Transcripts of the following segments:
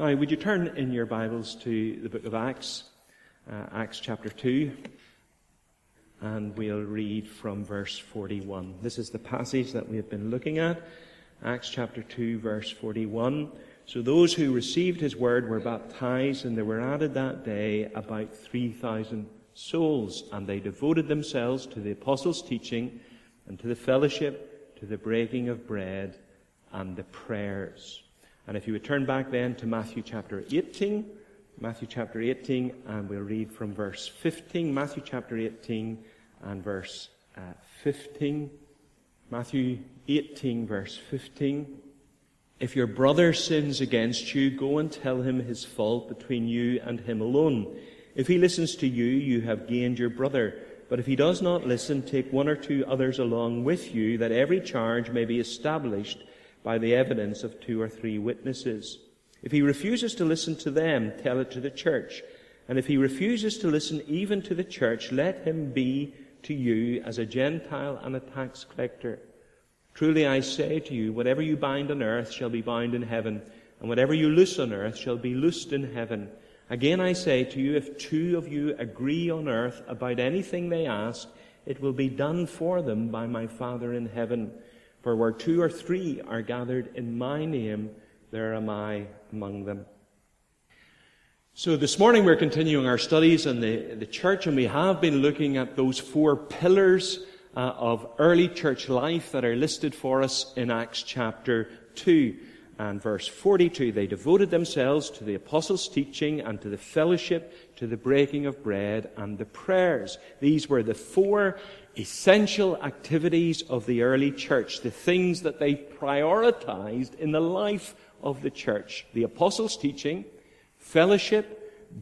Now, would you turn in your Bibles to the book of Acts, uh, Acts chapter 2, and we'll read from verse 41. This is the passage that we have been looking at, Acts chapter 2, verse 41. So those who received his word were baptized, and there were added that day about 3,000 souls, and they devoted themselves to the apostles' teaching and to the fellowship, to the breaking of bread, and the prayers. And if you would turn back then to Matthew chapter 18, Matthew chapter 18, and we'll read from verse 15. Matthew chapter 18 and verse uh, 15. Matthew 18, verse 15. If your brother sins against you, go and tell him his fault between you and him alone. If he listens to you, you have gained your brother. But if he does not listen, take one or two others along with you, that every charge may be established by the evidence of two or three witnesses. If he refuses to listen to them, tell it to the church. And if he refuses to listen even to the church, let him be to you as a Gentile and a tax collector. Truly I say to you, whatever you bind on earth shall be bound in heaven, and whatever you loose on earth shall be loosed in heaven. Again I say to you, if two of you agree on earth about anything they ask, it will be done for them by my Father in heaven. For where two or three are gathered in my name, there am I among them. So this morning we're continuing our studies in the, the church and we have been looking at those four pillars uh, of early church life that are listed for us in Acts chapter 2 and verse 42. They devoted themselves to the apostles' teaching and to the fellowship, to the breaking of bread and the prayers. These were the four essential activities of the early church, the things that they prioritized in the life of the church. The apostles' teaching, fellowship,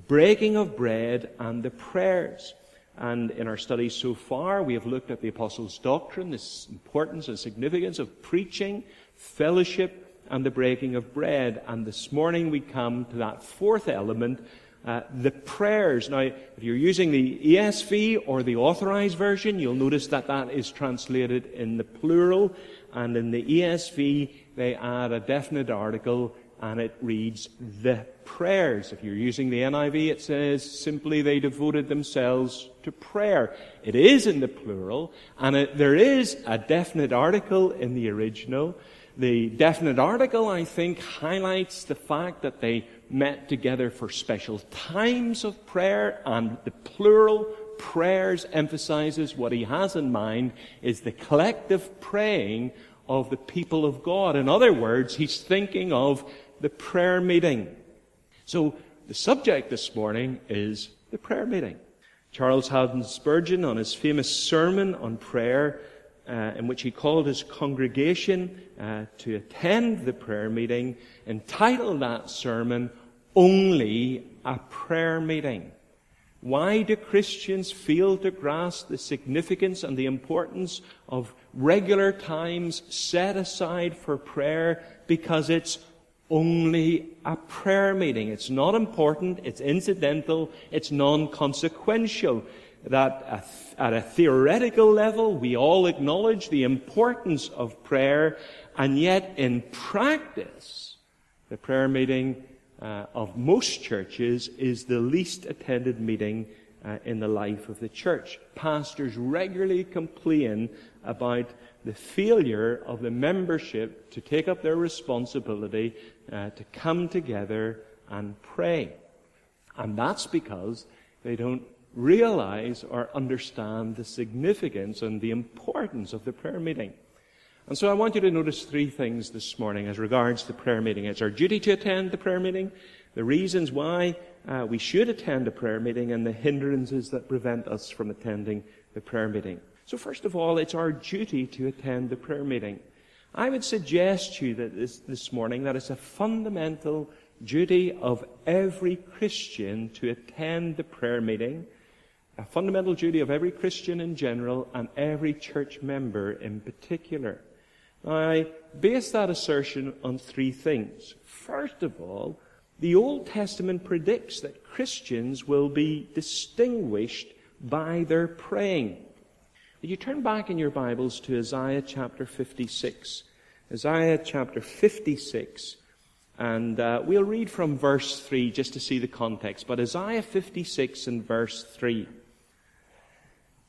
breaking of bread, and the prayers. And in our studies so far, we have looked at the apostles' doctrine, the importance and significance of preaching, fellowship, and the breaking of bread. And this morning we come to that fourth element, uh, the prayers. Now, if you're using the ESV or the authorized version, you'll notice that that is translated in the plural. And in the ESV, they add a definite article and it reads the prayers. If you're using the NIV, it says simply they devoted themselves to prayer. It is in the plural, and it, there is a definite article in the original. The definite article, I think, highlights the fact that they met together for special times of prayer, and the plural prayers emphasizes what he has in mind is the collective praying of the people of God. In other words, he's thinking of the prayer meeting. So the subject this morning is the prayer meeting. Charles Haddon Spurgeon, on his famous sermon on prayer, uh, in which he called his congregation uh, to attend the prayer meeting, entitled that sermon, Only a Prayer Meeting. Why do Christians fail to grasp the significance and the importance of regular times set aside for prayer? Because it's only a prayer meeting. It's not important, it's incidental, it's non-consequential. That at a theoretical level, we all acknowledge the importance of prayer, and yet in practice, the prayer meeting uh, of most churches is the least attended meeting uh, in the life of the church. Pastors regularly complain about the failure of the membership to take up their responsibility uh, to come together and pray. And that's because they don't realize or understand the significance and the importance of the prayer meeting. And so I want you to notice three things this morning as regards the prayer meeting. It's our duty to attend the prayer meeting, the reasons why uh, we should attend a prayer meeting, and the hindrances that prevent us from attending the prayer meeting. So first of all, it's our duty to attend the prayer meeting. I would suggest to you that this, this morning that it's a fundamental duty of every Christian to attend the prayer meeting, a fundamental duty of every Christian in general and every church member in particular. I base that assertion on three things. First of all, the Old Testament predicts that Christians will be distinguished by their praying. You turn back in your Bibles to Isaiah chapter 56. Isaiah chapter 56. And uh, we'll read from verse 3 just to see the context. But Isaiah 56 and verse 3.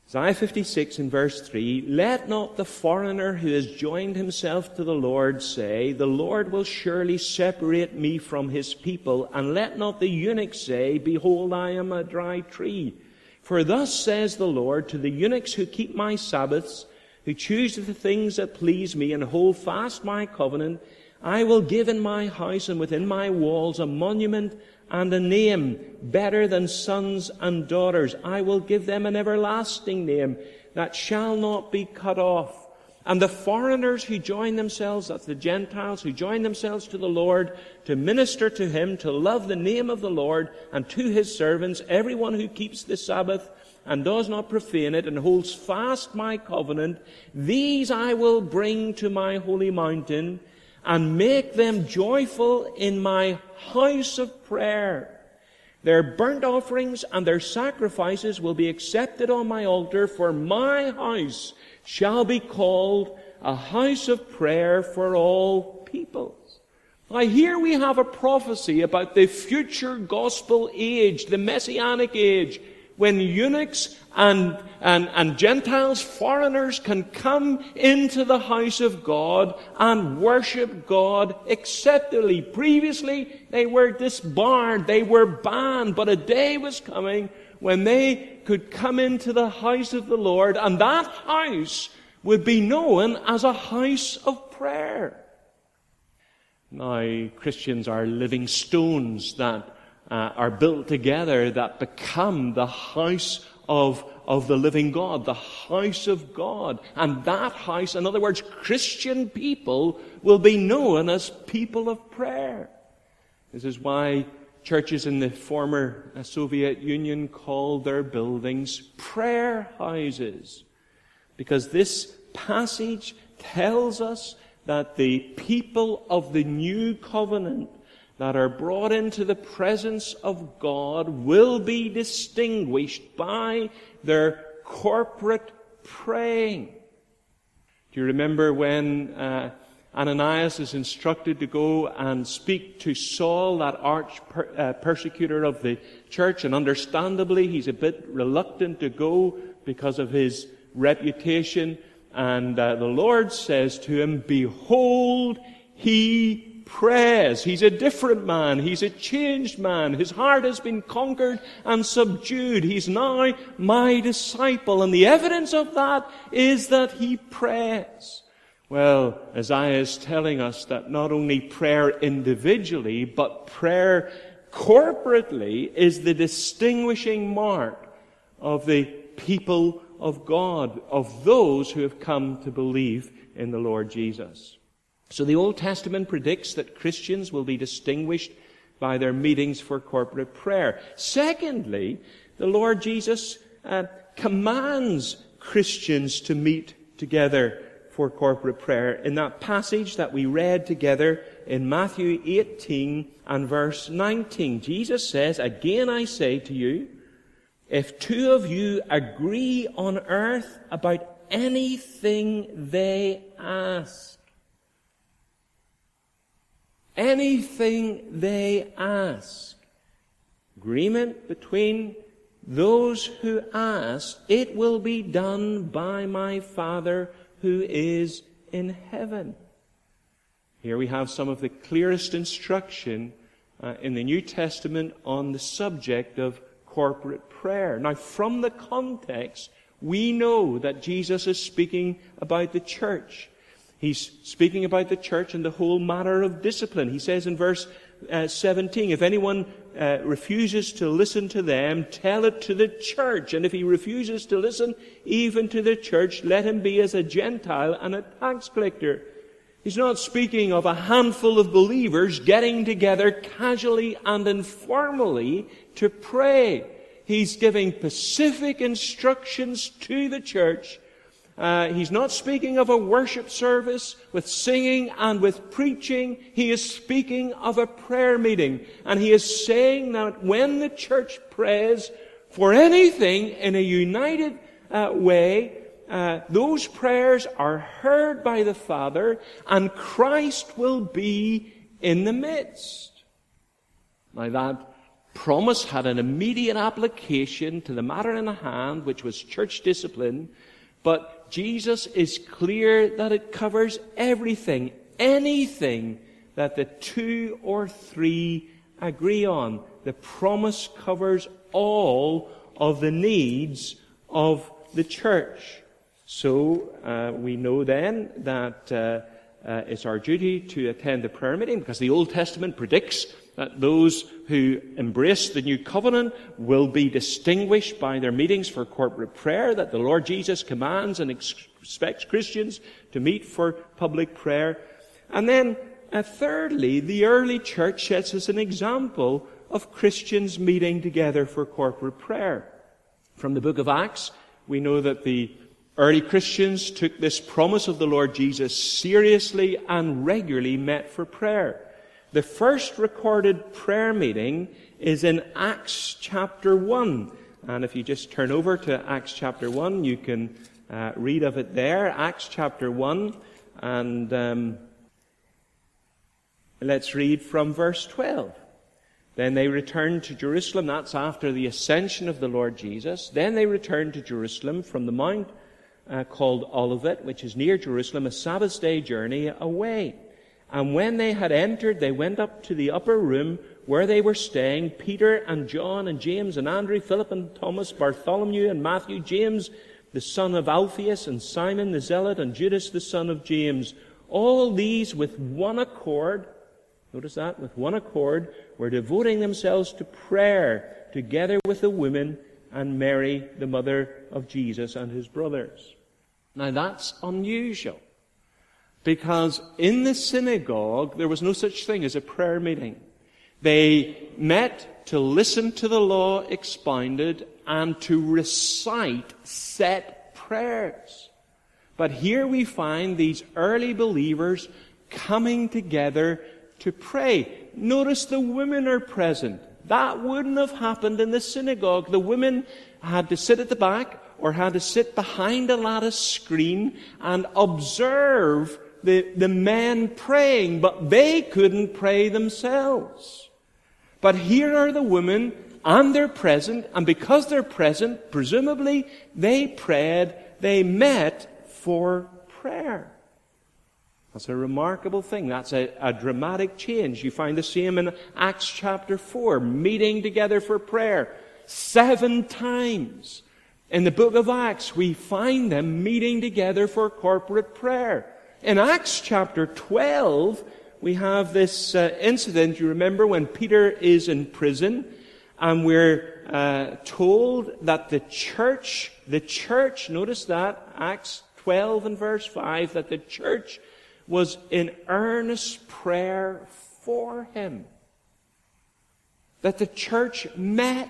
Isaiah 56 and verse 3 Let not the foreigner who has joined himself to the Lord say, The Lord will surely separate me from his people, and let not the eunuch say, Behold, I am a dry tree. For thus says the Lord to the eunuchs who keep my Sabbaths, who choose the things that please me, and hold fast my covenant, I will give in my house and within my walls a monument and a name better than sons and daughters. I will give them an everlasting name that shall not be cut off. And the foreigners who join themselves, that's the Gentiles who join themselves to the Lord, to minister to Him, to love the name of the Lord, and to His servants, everyone who keeps the Sabbath and does not profane it, and holds fast my covenant, these I will bring to my holy mountain, and make them joyful in my house of prayer. Their burnt offerings and their sacrifices will be accepted on my altar, for my house shall be called a house of prayer for all peoples. Now here we have a prophecy about the future gospel age, the messianic age, when eunuchs and, and, and Gentiles, foreigners can come into the house of God and worship God acceptably. Previously, they were disbarred, they were banned, but a day was coming when they could come into the house of the Lord, and that house would be known as a house of prayer. Now, Christians are living stones that uh, are built together that become the house of, of the living God, the house of God. And that house, in other words, Christian people will be known as people of prayer. This is why churches in the former Soviet Union called their buildings prayer houses. Because this passage tells us that the people of the new covenant that are brought into the presence of God will be distinguished by their corporate praying. Do you remember when uh, Ananias is instructed to go and speak to Saul, that arch per, uh, persecutor of the church, and understandably he's a bit reluctant to go because of his reputation. And uh, the Lord says to him, Behold, he prays. He's a different man. He's a changed man. His heart has been conquered and subdued. He's now my disciple. And the evidence of that is that he prays. Well, Isaiah is telling us that not only prayer individually, but prayer corporately is the distinguishing mark of the people of God, of those who have come to believe in the Lord Jesus. So the Old Testament predicts that Christians will be distinguished by their meetings for corporate prayer. Secondly, the Lord Jesus uh, commands Christians to meet together for corporate prayer. In that passage that we read together in Matthew 18 and verse 19, Jesus says, Again I say to you, if two of you agree on earth about anything they ask, anything they ask. Agreement between those who ask, it will be done by my Father who is in heaven. Here we have some of the clearest instruction uh, in the New Testament on the subject of corporate prayer. Now, from the context, we know that Jesus is speaking about the church. He's speaking about the church and the whole matter of discipline. He says in verse uh, 17, if anyone uh, refuses to listen to them, tell it to the church. And if he refuses to listen even to the church, let him be as a Gentile and a tax collector. He's not speaking of a handful of believers getting together casually and informally to pray. He's giving specific instructions to the church uh, he's not speaking of a worship service with singing and with preaching. He is speaking of a prayer meeting. And he is saying that when the church prays for anything in a united uh, way, uh, those prayers are heard by the Father and Christ will be in the midst. Now that promise had an immediate application to the matter in hand, which was church discipline, but Jesus is clear that it covers everything, anything that the two or three agree on. The promise covers all of the needs of the church. So uh, we know then that uh, uh, it's our duty to attend the prayer meeting because the Old Testament predicts that those who embrace the new covenant will be distinguished by their meetings for corporate prayer, that the Lord Jesus commands and expects Christians to meet for public prayer. And then, uh, thirdly, the early church sets us an example of Christians meeting together for corporate prayer. From the book of Acts, we know that the early Christians took this promise of the Lord Jesus seriously and regularly met for prayer. The first recorded prayer meeting is in Acts chapter 1. And if you just turn over to Acts chapter 1, you can uh, read of it there. Acts chapter 1. And um, let's read from verse 12. Then they returned to Jerusalem. That's after the ascension of the Lord Jesus. Then they returned to Jerusalem from the mount uh, called Olivet, which is near Jerusalem, a Sabbath day journey away. And when they had entered, they went up to the upper room where they were staying, Peter and John and James and Andrew, Philip and Thomas, Bartholomew and Matthew, James the son of Alphaeus and Simon the Zealot and Judas the son of James. All these with one accord Notice that? With one accord, were devoting themselves to prayer together with the women and Mary, the mother of Jesus, and his brothers. Now that's unusual. Because in the synagogue, there was no such thing as a prayer meeting. They met to listen to the law expounded and to recite set prayers. But here we find these early believers coming together to pray. Notice the women are present. That wouldn't have happened in the synagogue. The women had to sit at the back or had to sit behind a lattice screen and observe the, the men praying, but they couldn't pray themselves. But here are the women, and they're present, and because they're present, presumably they prayed, they met for prayer. That's a remarkable thing. That's a, a, dramatic change. You find the same in Acts chapter 4, meeting together for prayer. Seven times. In the book of Acts, we find them meeting together for corporate prayer. In Acts chapter 12, we have this uh, incident, you remember, when Peter is in prison, and we're uh, told that the church, the church, notice that, Acts 12 and verse 5, that the church was in earnest prayer for him. That the church met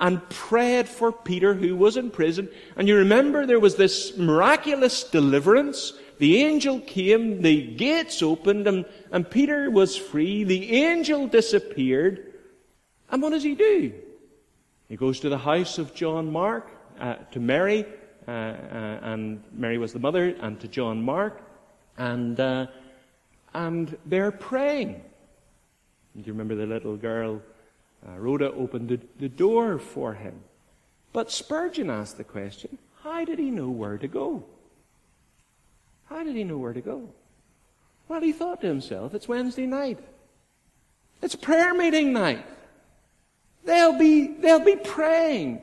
and prayed for Peter who was in prison. And you remember there was this miraculous deliverance. The angel came, the gates opened, and, and Peter was free. The angel disappeared. And what does he do? He goes to the house of John Mark, uh, to Mary, uh, uh, and Mary was the mother, and to John Mark and uh, and they're praying. Do you remember the little girl? Uh, Rhoda opened the, the door for him. But Spurgeon asked the question how did he know where to go? How did he know where to go? Well, he thought to himself, it's Wednesday night. It's prayer meeting night. They'll be, they'll be praying.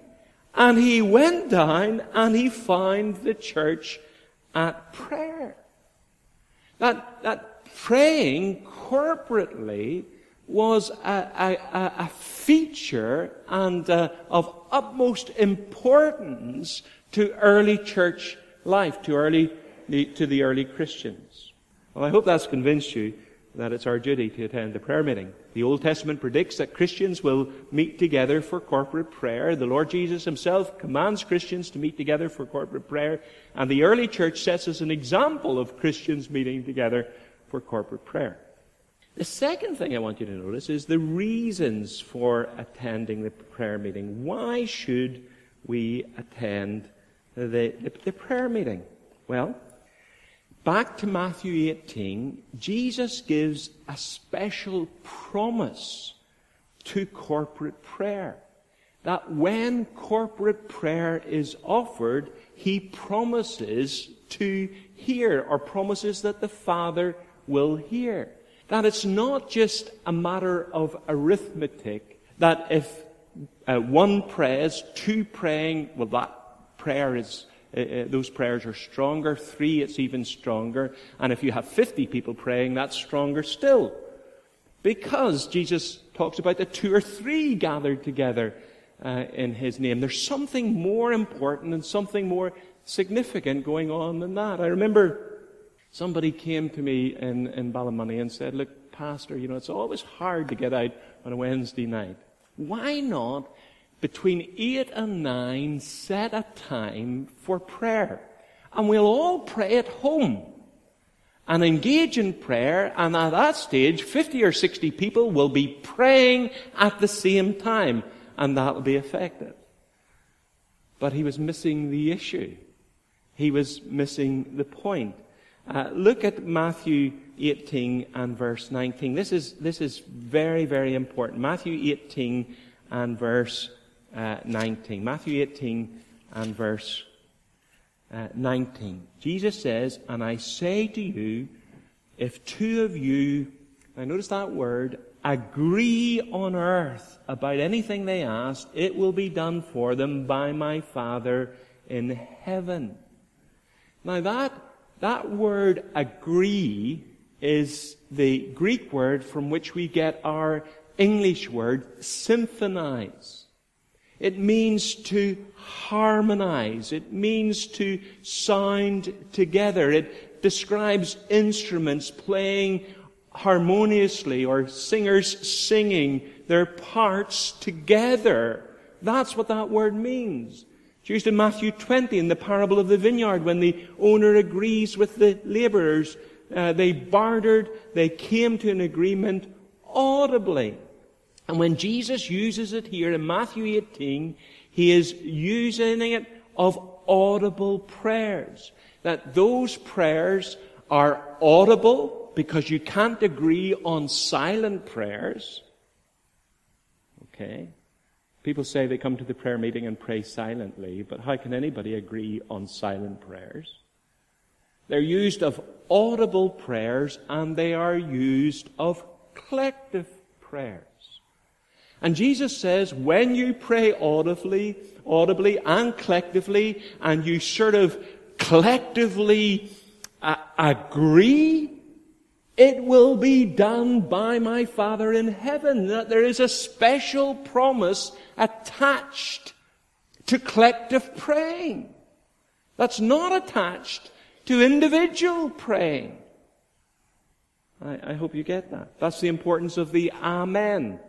And he went down and he found the church at prayer. That, that praying corporately was a, a, a feature and uh, of utmost importance to early church life, to early to the early Christians. Well, I hope that's convinced you that it's our duty to attend the prayer meeting. The Old Testament predicts that Christians will meet together for corporate prayer. The Lord Jesus himself commands Christians to meet together for corporate prayer. And the early church sets us an example of Christians meeting together for corporate prayer. The second thing I want you to notice is the reasons for attending the prayer meeting. Why should we attend the, the, the prayer meeting? Well, back to Matthew 18, Jesus gives a special promise to corporate prayer. That when corporate prayer is offered, he promises to hear, or promises that the Father will hear. That it's not just a matter of arithmetic, that if uh, one prays, two praying, well, that prayer is, uh, those prayers are stronger. Three, it's even stronger. And if you have 50 people praying, that's stronger still. Because Jesus talks about the two or three gathered together uh, in his name. There's something more important and something more significant going on than that. I remember somebody came to me in, in Ballymoney and said, Look, Pastor, you know, it's always hard to get out on a Wednesday night. Why not, between 8 and 9, set a time for prayer? And we'll all pray at home and engage in prayer, and at that stage, 50 or 60 people will be praying at the same time and that will be effective. But he was missing the issue. He was missing the point. Uh, look at Matthew 18 and verse 19. This is, this is very, very important. Matthew 18 and verse uh, 19. Matthew 18 and verse uh, 19. Jesus says, And I say to you, if two of you, I notice that word, agree on earth about anything they ask, it will be done for them by my Father in heaven. Now that, that word agree is the Greek word from which we get our English word symphonize. It means to harmonize. It means to sound together. It describes instruments playing harmoniously or singers singing their parts together. That's what that word means. It's used in Matthew 20 in the parable of the vineyard when the owner agrees with the laborers. Uh, they bartered, they came to an agreement audibly. And when Jesus uses it here in Matthew 18, he is using it of audible prayers. That those prayers are audible, because you can't agree on silent prayers. Okay? People say they come to the prayer meeting and pray silently, but how can anybody agree on silent prayers? They're used of audible prayers and they are used of collective prayers. And Jesus says when you pray audibly, audibly and collectively, and you sort of collectively uh, agree it will be done by my Father in heaven. That there is a special promise attached to collective praying. That's not attached to individual praying. I, I, hope you get that. That's the importance of the Amen.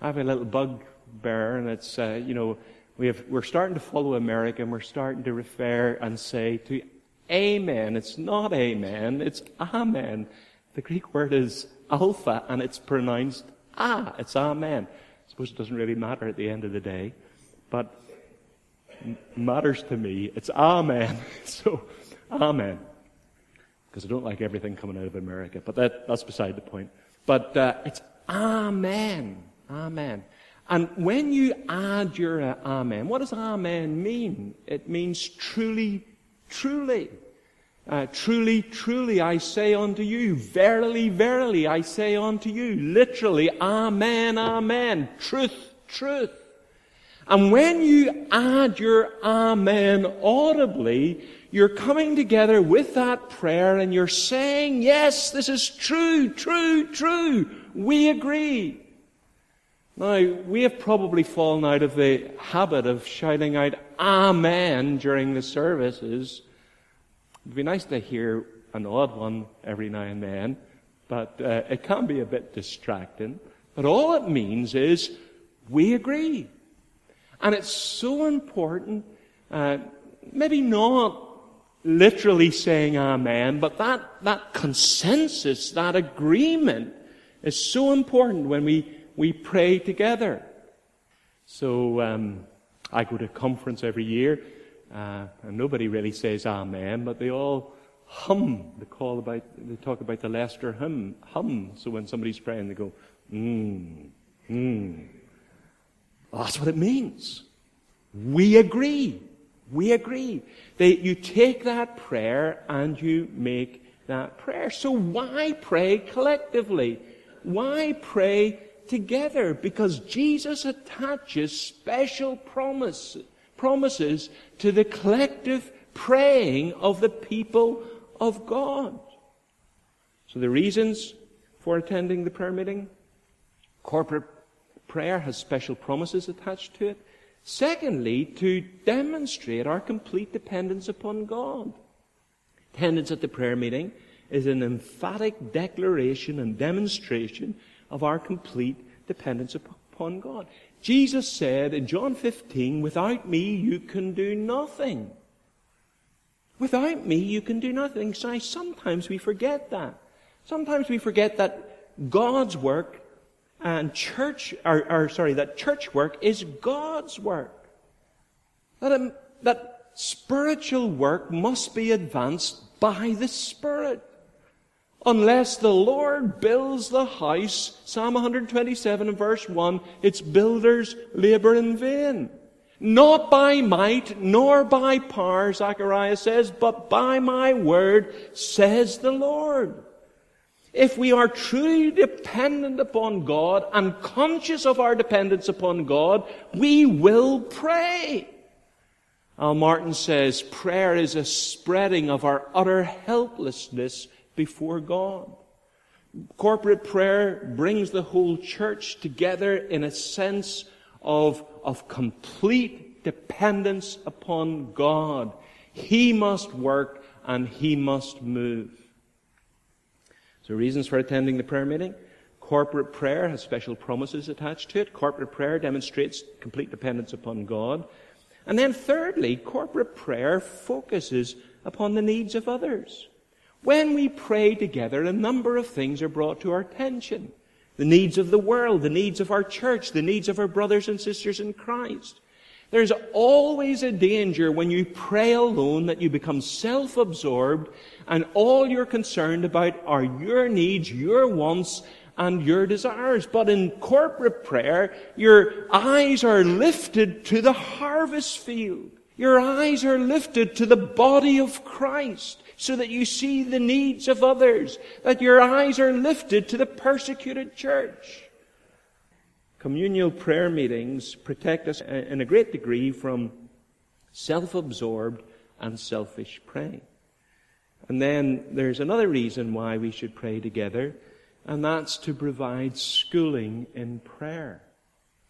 I have a little bugbear, and it's, uh, you know, we have, we're starting to follow America, and we're starting to refer and say to Amen. It's not Amen, it's Amen. The Greek word is alpha and it's pronounced ah. It's amen. I suppose it doesn't really matter at the end of the day, but matters to me. It's amen. So, amen. Because I don't like everything coming out of America, but that, that's beside the point. But uh, it's amen. Amen. And when you add your uh, amen, what does amen mean? It means truly, truly. Uh, truly, truly, I say unto you, verily, verily, I say unto you, literally, amen, amen, truth, truth. And when you add your amen audibly, you're coming together with that prayer and you're saying, yes, this is true, true, true. We agree. Now, we have probably fallen out of the habit of shouting out amen during the services It'd be nice to hear an odd one every now and then, but uh, it can be a bit distracting. But all it means is we agree. And it's so important, uh, maybe not literally saying amen, but that, that consensus, that agreement is so important when we, we pray together. So um, I go to a conference every year. Uh, and nobody really says amen, but they all hum. They call about, they talk about the Leicester hum, hum. So when somebody's praying, they go, mmm, mmm. That's what it means. We agree. We agree. They, you take that prayer and you make that prayer. So why pray collectively? Why pray together? Because Jesus attaches special promise, promises to the collective praying of the people of God. So the reasons for attending the prayer meeting corporate prayer has special promises attached to it. Secondly, to demonstrate our complete dependence upon God. Attendance at the prayer meeting is an emphatic declaration and demonstration of our complete dependence upon God. Jesus said in John 15, without me you can do nothing. Without me, you can do nothing. So sometimes we forget that. Sometimes we forget that God's work and church, or, or sorry, that church work is God's work. That, um, that spiritual work must be advanced by the Spirit. Unless the Lord builds the house, Psalm 127 and verse 1, its builders labor in vain. Not by might, nor by power, Zechariah says, but by my word, says the Lord. If we are truly dependent upon God and conscious of our dependence upon God, we will pray. Al Martin says, prayer is a spreading of our utter helplessness before God. Corporate prayer brings the whole church together in a sense of of complete dependence upon God. He must work and He must move. So reasons for attending the prayer meeting. Corporate prayer has special promises attached to it. Corporate prayer demonstrates complete dependence upon God. And then thirdly, corporate prayer focuses upon the needs of others. When we pray together, a number of things are brought to our attention the needs of the world, the needs of our church, the needs of our brothers and sisters in Christ. There's always a danger when you pray alone that you become self-absorbed and all you're concerned about are your needs, your wants, and your desires. But in corporate prayer, your eyes are lifted to the harvest field. Your eyes are lifted to the body of Christ so that you see the needs of others, that your eyes are lifted to the persecuted church. Communal prayer meetings protect us in a great degree from self-absorbed and selfish praying. And then there's another reason why we should pray together, and that's to provide schooling in prayer.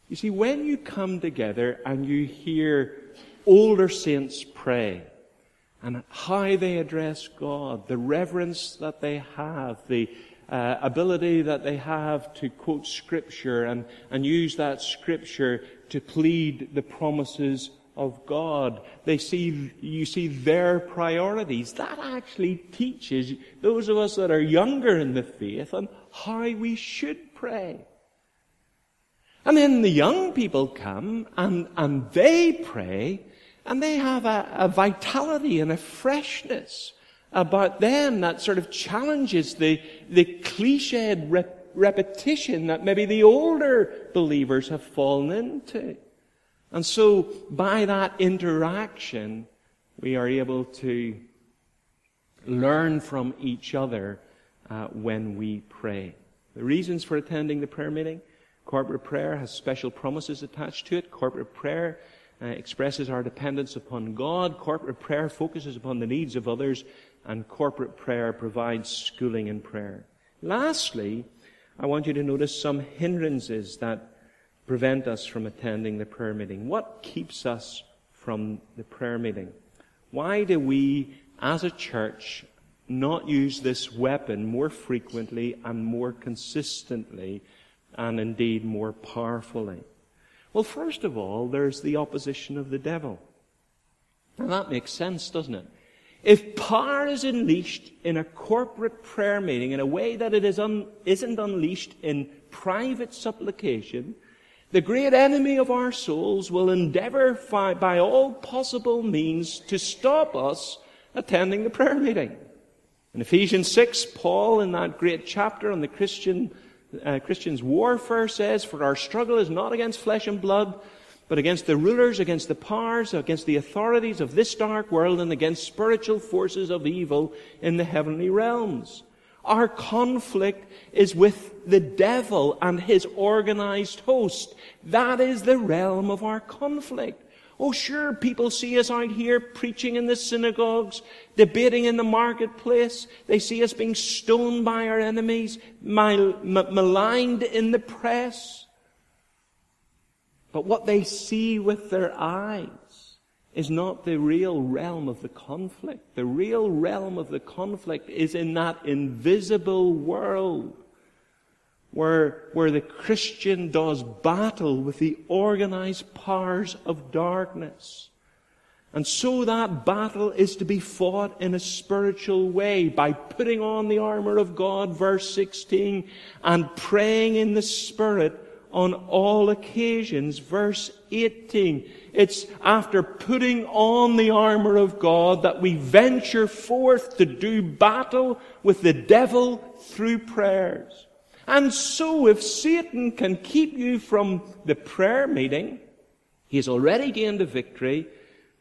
You see, when you come together and you hear older saints pray, and how they address God, the reverence that they have, the uh, ability that they have to quote scripture and, and use that scripture to plead the promises of God. They see, you see their priorities. That actually teaches those of us that are younger in the faith on how we should pray. And then the young people come and, and they pray and they have a, a vitality and a freshness about them that sort of challenges the, the cliched rep- repetition that maybe the older believers have fallen into. And so by that interaction, we are able to learn from each other uh, when we pray. The reasons for attending the prayer meeting corporate prayer has special promises attached to it. Corporate prayer uh, expresses our dependence upon God. Corporate prayer focuses upon the needs of others. And corporate prayer provides schooling in prayer. Lastly, I want you to notice some hindrances that prevent us from attending the prayer meeting. What keeps us from the prayer meeting? Why do we, as a church, not use this weapon more frequently and more consistently and indeed more powerfully? Well, first of all, there's the opposition of the devil. And that makes sense, doesn't it? If power is unleashed in a corporate prayer meeting in a way that it is un- isn't unleashed in private supplication, the great enemy of our souls will endeavor by all possible means to stop us attending the prayer meeting. In Ephesians 6, Paul, in that great chapter on the Christian, uh, Christian's warfare, says, For our struggle is not against flesh and blood, but against the rulers, against the powers, against the authorities of this dark world, and against spiritual forces of evil in the heavenly realms. Our conflict is with the devil and his organized host. That is the realm of our conflict. Oh, sure, people see us out here preaching in the synagogues, debating in the marketplace. They see us being stoned by our enemies, maligned in the press. But what they see with their eyes is not the real realm of the conflict. The real realm of the conflict is in that invisible world where, where the Christian does battle with the organized powers of darkness. And so that battle is to be fought in a spiritual way by putting on the armor of God, verse 16, and praying in the Spirit on all occasions, verse 18. It's after putting on the armor of God that we venture forth to do battle with the devil through prayers. And so if Satan can keep you from the prayer meeting, he has already gained a victory,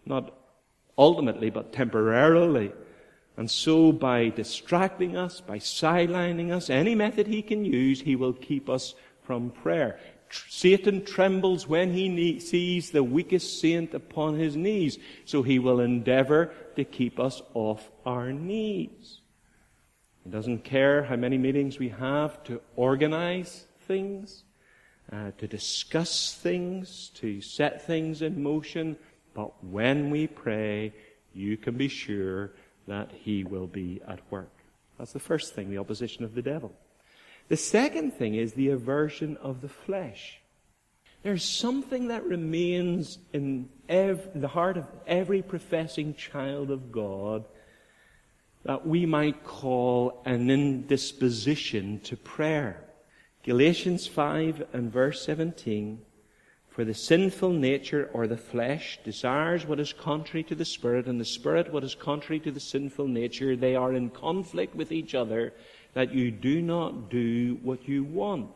not ultimately, but temporarily. And so by distracting us, by sidelining us, any method he can use, he will keep us from prayer. Satan trembles when he sees the weakest saint upon his knees, so he will endeavor to keep us off our knees. He doesn't care how many meetings we have to organize things, uh, to discuss things, to set things in motion. But when we pray, you can be sure that He will be at work. That's the first thing, the opposition of the devil. The second thing is the aversion of the flesh. There's something that remains in ev- the heart of every professing child of God that we might call an indisposition to prayer. Galatians 5 and verse 17 For the sinful nature or the flesh desires what is contrary to the Spirit, and the Spirit what is contrary to the sinful nature. They are in conflict with each other, that you do not do what you want.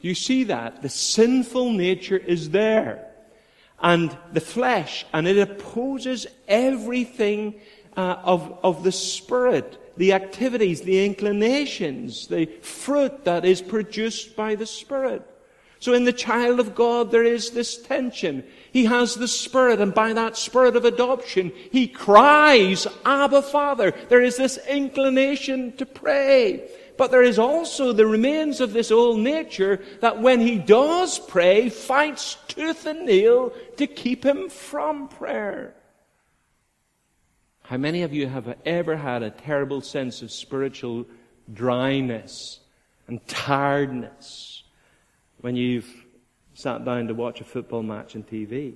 You see that? The sinful nature is there. And the flesh, and it opposes everything uh, of, of the Spirit, the activities, the inclinations, the fruit that is produced by the Spirit. So in the child of God, there is this tension. He has the Spirit, and by that Spirit of adoption, he cries, Abba, Father. There is this inclination to pray. But there is also the remains of this old nature that when he does pray, fights tooth and nail to keep him from prayer. How many of you have ever had a terrible sense of spiritual dryness and tiredness when you've sat down to watch a football match on TV?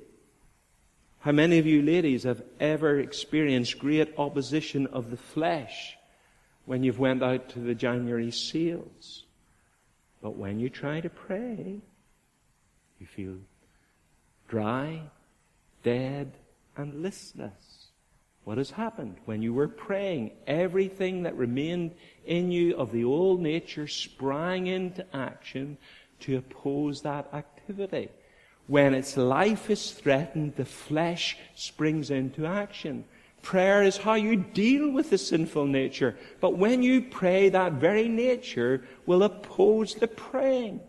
How many of you ladies have ever experienced great opposition of the flesh when you've went out to the January sales? But when you try to pray, you feel dry, dead, and listless. What has happened? When you were praying, everything that remained in you of the old nature sprang into action to oppose that activity. When its life is threatened, the flesh springs into action. Prayer is how you deal with the sinful nature. But when you pray, that very nature will oppose the praying.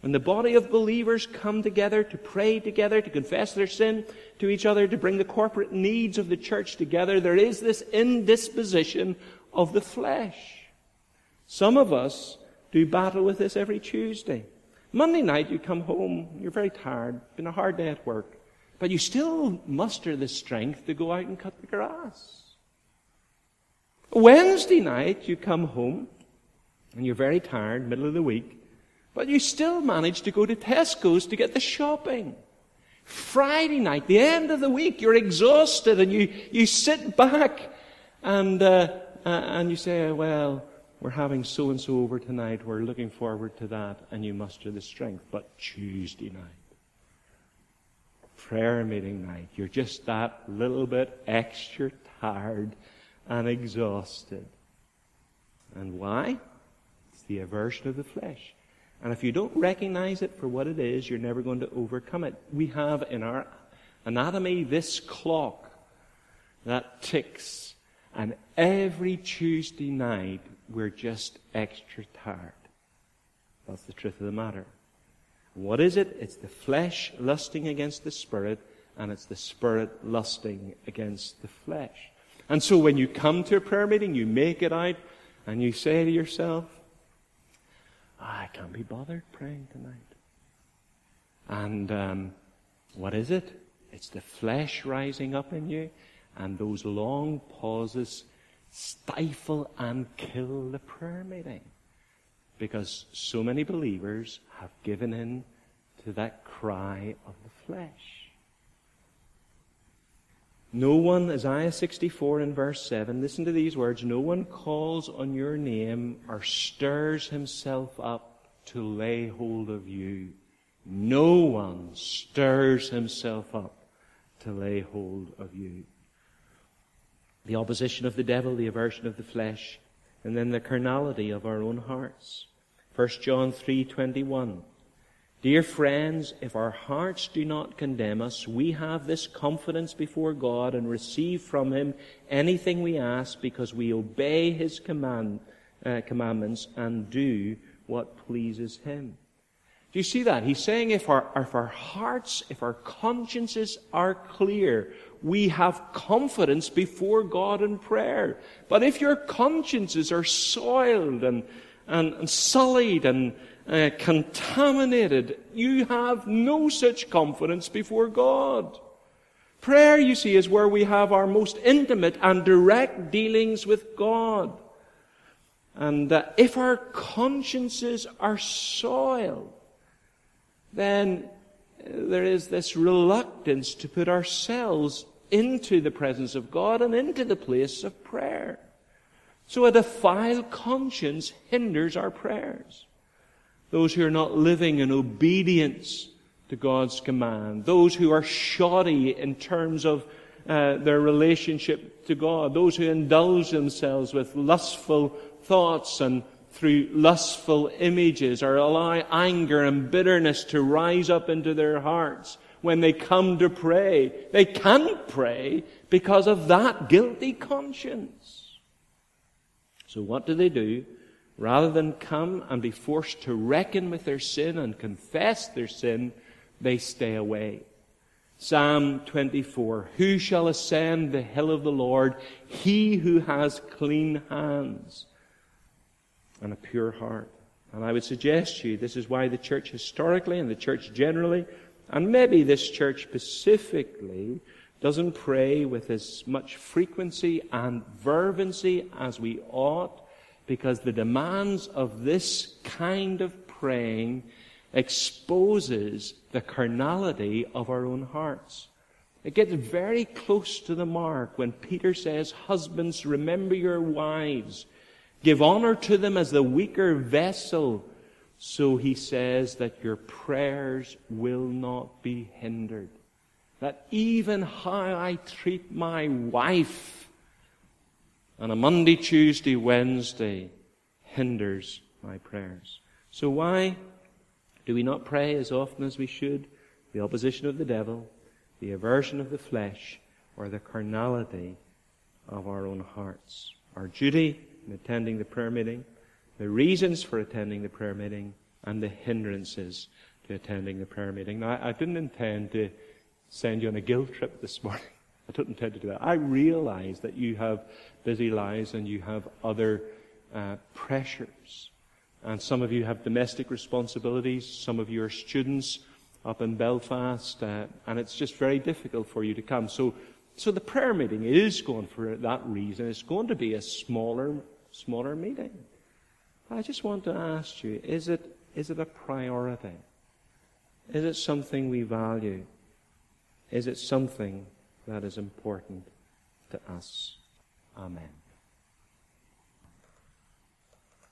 When the body of believers come together to pray together, to confess their sin to each other, to bring the corporate needs of the church together, there is this indisposition of the flesh. Some of us do battle with this every Tuesday. Monday night you come home, you're very tired, been a hard day at work, but you still muster the strength to go out and cut the grass. Wednesday night you come home, and you're very tired, middle of the week, but you still manage to go to Tesco's to get the shopping. Friday night, the end of the week, you're exhausted and you, you sit back and, uh, uh, and you say, well, we're having so and so over tonight. We're looking forward to that. And you muster the strength. But Tuesday night, prayer meeting night, you're just that little bit extra tired and exhausted. And why? It's the aversion of the flesh. And if you don't recognize it for what it is, you're never going to overcome it. We have in our anatomy this clock that ticks, and every Tuesday night we're just extra tired. That's the truth of the matter. What is it? It's the flesh lusting against the spirit, and it's the spirit lusting against the flesh. And so when you come to a prayer meeting, you make it out, and you say to yourself, I can't be bothered praying tonight. And um, what is it? It's the flesh rising up in you, and those long pauses stifle and kill the prayer meeting. Because so many believers have given in to that cry of the flesh. No one, Isaiah 64 in verse 7, listen to these words, no one calls on your name or stirs himself up to lay hold of you. No one stirs himself up to lay hold of you. The opposition of the devil, the aversion of the flesh, and then the carnality of our own hearts. 1 John 3:21 Dear friends, if our hearts do not condemn us, we have this confidence before God and receive from Him anything we ask because we obey His command, uh, commandments and do what pleases Him. Do you see that? He's saying if our, if our hearts, if our consciences are clear, we have confidence before God in prayer. But if your consciences are soiled and, and, and sullied and, uh, contaminated, you have no such confidence before God. Prayer, you see, is where we have our most intimate and direct dealings with God. And uh, if our consciences are soiled, then there is this reluctance to put ourselves into the presence of God and into the place of prayer. So a defiled conscience hinders our prayers those who are not living in obedience to God's command, those who are shoddy in terms of uh, their relationship to God, those who indulge themselves with lustful thoughts and through lustful images or allow anger and bitterness to rise up into their hearts when they come to pray. They can't pray because of that guilty conscience. So what do they do? Rather than come and be forced to reckon with their sin and confess their sin, they stay away. Psalm 24 Who shall ascend the hill of the Lord? He who has clean hands and a pure heart. And I would suggest to you this is why the church historically and the church generally, and maybe this church specifically, doesn't pray with as much frequency and fervency as we ought because the demands of this kind of praying exposes the carnality of our own hearts. It gets very close to the mark when Peter says, Husbands, remember your wives. Give honor to them as the weaker vessel. So he says that your prayers will not be hindered. That even how I treat my wife on a Monday, Tuesday, Wednesday hinders my prayers. So why do we not pray as often as we should? The opposition of the devil, the aversion of the flesh, or the carnality of our own hearts. Our duty in attending the prayer meeting, the reasons for attending the prayer meeting, and the hindrances to attending the prayer meeting. Now, I didn't intend to send you on a guilt trip this morning. I don't intend to do that. I realize that you have busy lives and you have other uh, pressures. And some of you have domestic responsibilities. Some of you are students up in Belfast. Uh, and it's just very difficult for you to come. So, so the prayer meeting is going for that reason. It's going to be a smaller, smaller meeting. I just want to ask you, is it, is it a priority? Is it something we value? Is it something that is important to us. Amen.